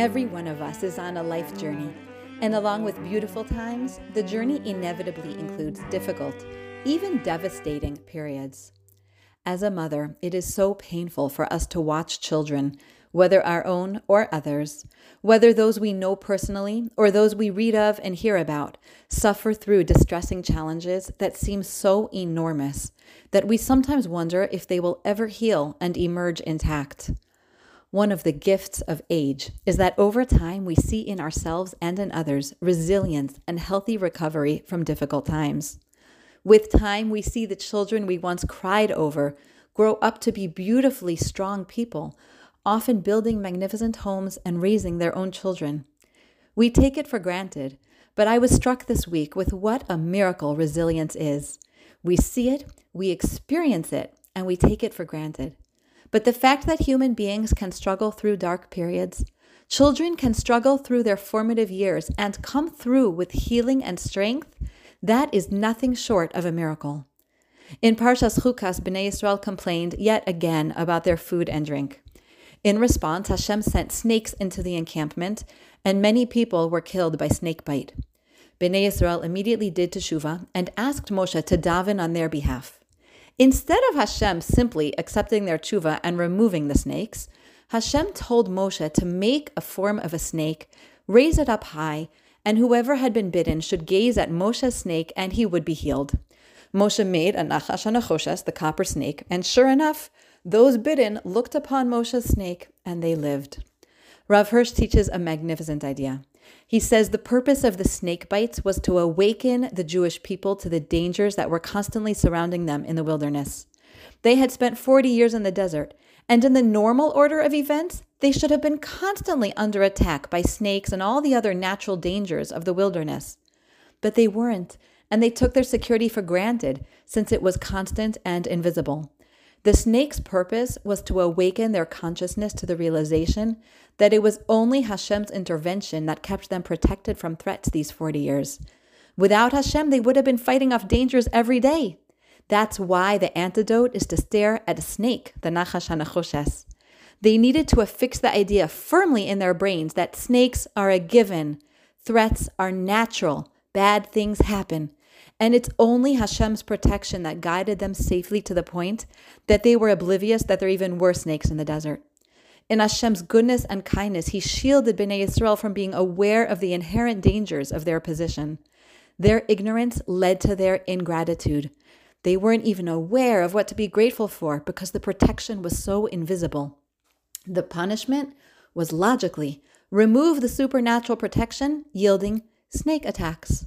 Every one of us is on a life journey, and along with beautiful times, the journey inevitably includes difficult, even devastating periods. As a mother, it is so painful for us to watch children, whether our own or others, whether those we know personally or those we read of and hear about, suffer through distressing challenges that seem so enormous that we sometimes wonder if they will ever heal and emerge intact. One of the gifts of age is that over time we see in ourselves and in others resilience and healthy recovery from difficult times. With time, we see the children we once cried over grow up to be beautifully strong people, often building magnificent homes and raising their own children. We take it for granted, but I was struck this week with what a miracle resilience is. We see it, we experience it, and we take it for granted. But the fact that human beings can struggle through dark periods, children can struggle through their formative years and come through with healing and strength, that is nothing short of a miracle. In Parshas Chukas, Bnei Yisrael complained yet again about their food and drink. In response, Hashem sent snakes into the encampment, and many people were killed by snake bite. Bnei Yisrael immediately did teshuvah and asked Moshe to daven on their behalf. Instead of Hashem simply accepting their tshuva and removing the snakes, Hashem told Moshe to make a form of a snake, raise it up high, and whoever had been bitten should gaze at Moshe's snake and he would be healed. Moshe made a Nachash HaNachoshes, the copper snake, and sure enough, those bitten looked upon Moshe's snake and they lived. Rav Hirsch teaches a magnificent idea. He says the purpose of the snake bites was to awaken the Jewish people to the dangers that were constantly surrounding them in the wilderness. They had spent 40 years in the desert, and in the normal order of events, they should have been constantly under attack by snakes and all the other natural dangers of the wilderness. But they weren't, and they took their security for granted since it was constant and invisible. The snake's purpose was to awaken their consciousness to the realization that it was only Hashem's intervention that kept them protected from threats these 40 years. Without Hashem, they would have been fighting off dangers every day. That's why the antidote is to stare at a snake, the Nachash HaNachoshes. They needed to affix the idea firmly in their brains that snakes are a given, threats are natural, bad things happen. And it's only Hashem's protection that guided them safely to the point that they were oblivious that there even were snakes in the desert. In Hashem's goodness and kindness, He shielded Bnei Israel from being aware of the inherent dangers of their position. Their ignorance led to their ingratitude. They weren't even aware of what to be grateful for because the protection was so invisible. The punishment was logically remove the supernatural protection, yielding snake attacks.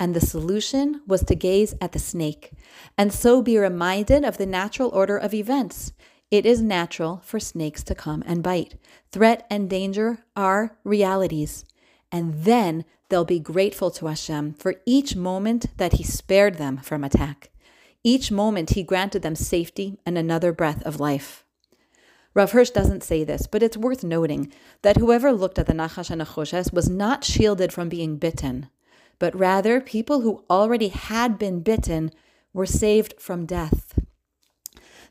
And the solution was to gaze at the snake and so be reminded of the natural order of events. It is natural for snakes to come and bite. Threat and danger are realities. And then they'll be grateful to Hashem for each moment that He spared them from attack. Each moment He granted them safety and another breath of life. Rav Hirsch doesn't say this, but it's worth noting that whoever looked at the Nachash and was not shielded from being bitten but rather people who already had been bitten were saved from death.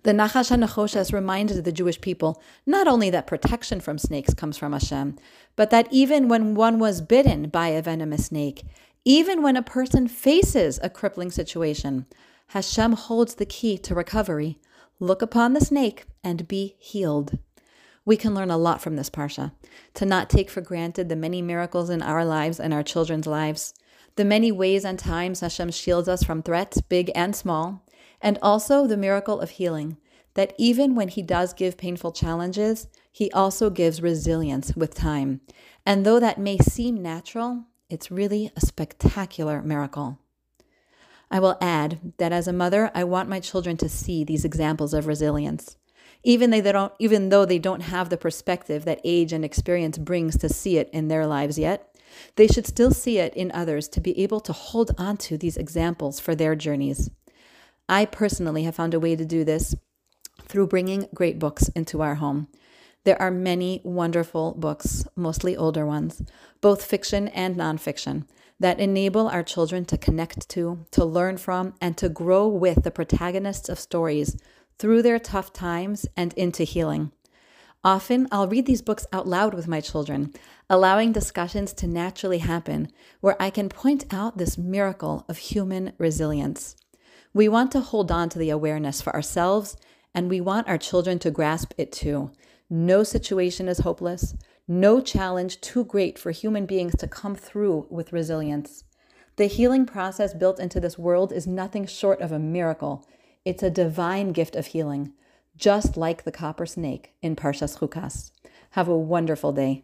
The Nachash HaNachoshes reminded the Jewish people not only that protection from snakes comes from Hashem, but that even when one was bitten by a venomous snake, even when a person faces a crippling situation, Hashem holds the key to recovery. Look upon the snake and be healed. We can learn a lot from this parsha to not take for granted the many miracles in our lives and our children's lives the many ways and times Hashem shields us from threats, big and small, and also the miracle of healing, that even when He does give painful challenges, He also gives resilience with time. And though that may seem natural, it's really a spectacular miracle. I will add that as a mother, I want my children to see these examples of resilience. Even, they don't, even though they don't have the perspective that age and experience brings to see it in their lives yet, they should still see it in others to be able to hold on to these examples for their journeys. I personally have found a way to do this through bringing great books into our home. There are many wonderful books, mostly older ones, both fiction and nonfiction, that enable our children to connect to, to learn from, and to grow with the protagonists of stories through their tough times and into healing. Often, I'll read these books out loud with my children, allowing discussions to naturally happen where I can point out this miracle of human resilience. We want to hold on to the awareness for ourselves, and we want our children to grasp it too. No situation is hopeless, no challenge too great for human beings to come through with resilience. The healing process built into this world is nothing short of a miracle. It's a divine gift of healing, just like the copper snake in Parshas Chukas. Have a wonderful day.